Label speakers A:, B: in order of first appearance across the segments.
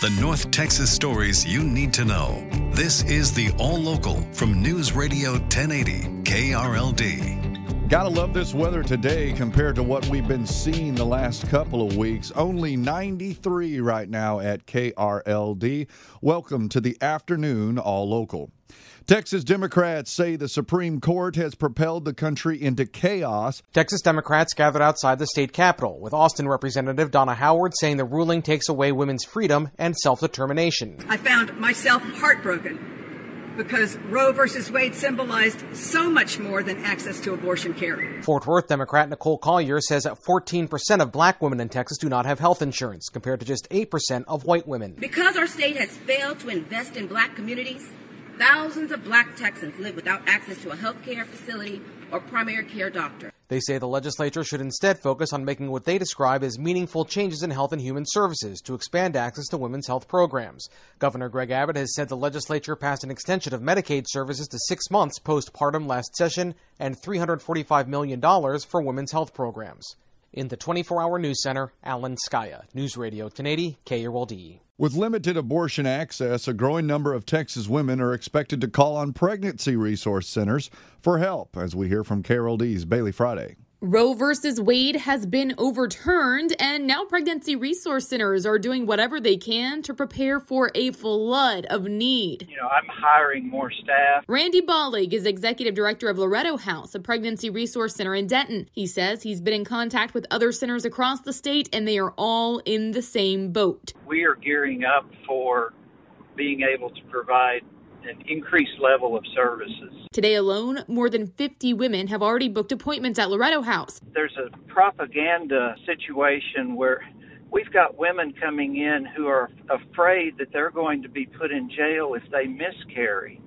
A: The North Texas stories you need to know. This is the All Local from News Radio 1080 KRLD.
B: Gotta love this weather today compared to what we've been seeing the last couple of weeks. Only 93 right now at KRLD. Welcome to the afternoon All Local. Texas Democrats say the Supreme Court has propelled the country into chaos.
C: Texas Democrats gathered outside the state capitol, with Austin Representative Donna Howard saying the ruling takes away women's freedom and self determination.
D: I found myself heartbroken because Roe versus Wade symbolized so much more than access to abortion care.
C: Fort Worth Democrat Nicole Collier says that 14% of black women in Texas do not have health insurance, compared to just 8% of white women.
E: Because our state has failed to invest in black communities, thousands of black Texans live without access to a health care facility or primary care doctor.
C: They say the legislature should instead focus on making what they describe as meaningful changes in health and human services to expand access to women's health programs. Governor Greg Abbott has said the legislature passed an extension of Medicaid services to six months postpartum last session and $345 million for women's health programs. In the 24 hour news center, Alan Scaia, News Radio 1080, KRLD.
B: With limited abortion access, a growing number of Texas women are expected to call on pregnancy resource centers for help, as we hear from KRLD's Bailey Friday.
F: Roe versus Wade has been overturned, and now pregnancy resource centers are doing whatever they can to prepare for a flood of need.
G: You know, I'm hiring more staff.
F: Randy Bollig is executive director of Loreto House, a pregnancy resource center in Denton. He says he's been in contact with other centers across the state, and they are all in the same boat.
G: We are gearing up for being able to provide an increased level of services.
F: Today alone, more than 50 women have already booked appointments at Loreto House.
G: There's a propaganda situation where we've got women coming in who are afraid that they're going to be put in jail if they miscarry.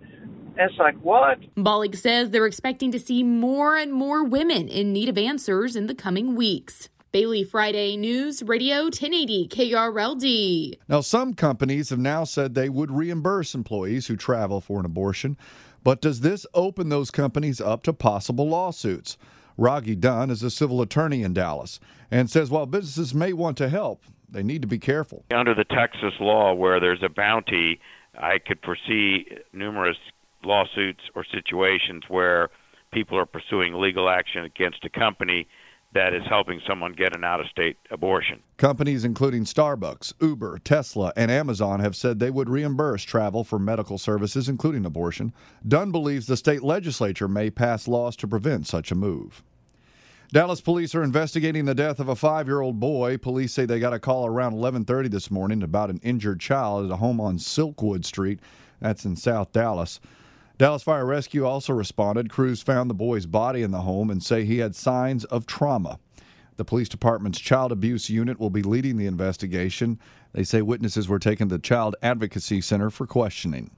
G: it's like, what?
F: Bollig says they're expecting to see more and more women in need of answers in the coming weeks. Bailey Friday News Radio 1080 KRLD.
B: Now, some companies have now said they would reimburse employees who travel for an abortion, but does this open those companies up to possible lawsuits? Rogge Dunn is a civil attorney in Dallas and says while businesses may want to help, they need to be careful.
H: Under the Texas law, where there's a bounty, I could foresee numerous lawsuits or situations where people are pursuing legal action against a company that is helping someone get an out of state abortion.
B: Companies including Starbucks, Uber, Tesla, and Amazon have said they would reimburse travel for medical services, including abortion. Dunn believes the state legislature may pass laws to prevent such a move. Dallas police are investigating the death of a five-year-old boy. Police say they got a call around 11:30 this morning about an injured child at a home on Silkwood Street. That's in South Dallas. Dallas Fire Rescue also responded. Crews found the boy's body in the home and say he had signs of trauma. The police department's child abuse unit will be leading the investigation. They say witnesses were taken to the Child Advocacy Center for questioning.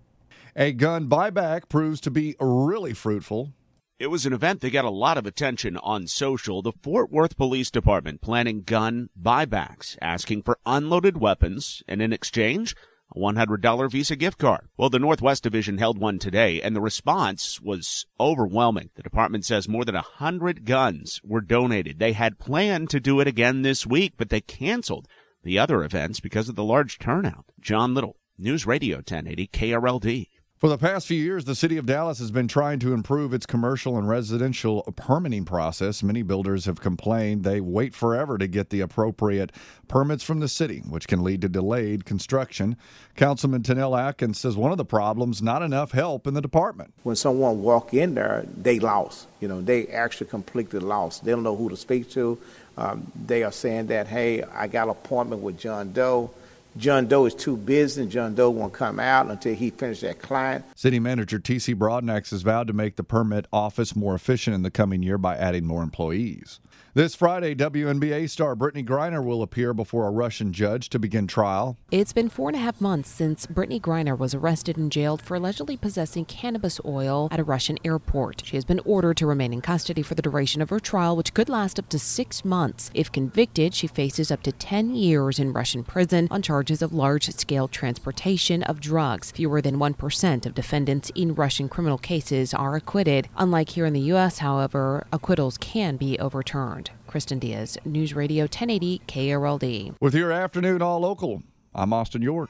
B: A gun buyback proves to be really fruitful.
I: It was an event that got a lot of attention on social. The Fort Worth Police Department planning gun buybacks, asking for unloaded weapons, and in exchange, a $100 Visa gift card. Well, the Northwest Division held one today, and the response was overwhelming. The department says more than 100 guns were donated. They had planned to do it again this week, but they canceled the other events because of the large turnout. John Little, News Radio 1080 KRLD.
B: For the past few years, the city of Dallas has been trying to improve its commercial and residential permitting process. Many builders have complained they wait forever to get the appropriate permits from the city, which can lead to delayed construction. Councilman Tennell Atkins says one of the problems not enough help in the department.
J: When someone walk in there, they lost. You know, they actually completely lost. They don't know who to speak to. Um, they are saying that, hey, I got an appointment with John Doe John Doe is too busy and John Doe won't come out until he finishes that client.
B: City Manager T.C. Broadnax has vowed to make the permit office more efficient in the coming year by adding more employees. This Friday, WNBA star Brittney Griner will appear before a Russian judge to begin trial.
K: It's been four and a half months since Brittney Griner was arrested and jailed for allegedly possessing cannabis oil at a Russian airport. She has been ordered to remain in custody for the duration of her trial, which could last up to six months. If convicted, she faces up to 10 years in Russian prison on charges of large scale transportation of drugs. Fewer than 1% of defendants in Russian criminal cases are acquitted. Unlike here in the U.S., however, acquittals can be overturned. Kristen Diaz, News Radio 1080 KRLD.
B: With your afternoon all local, I'm Austin York.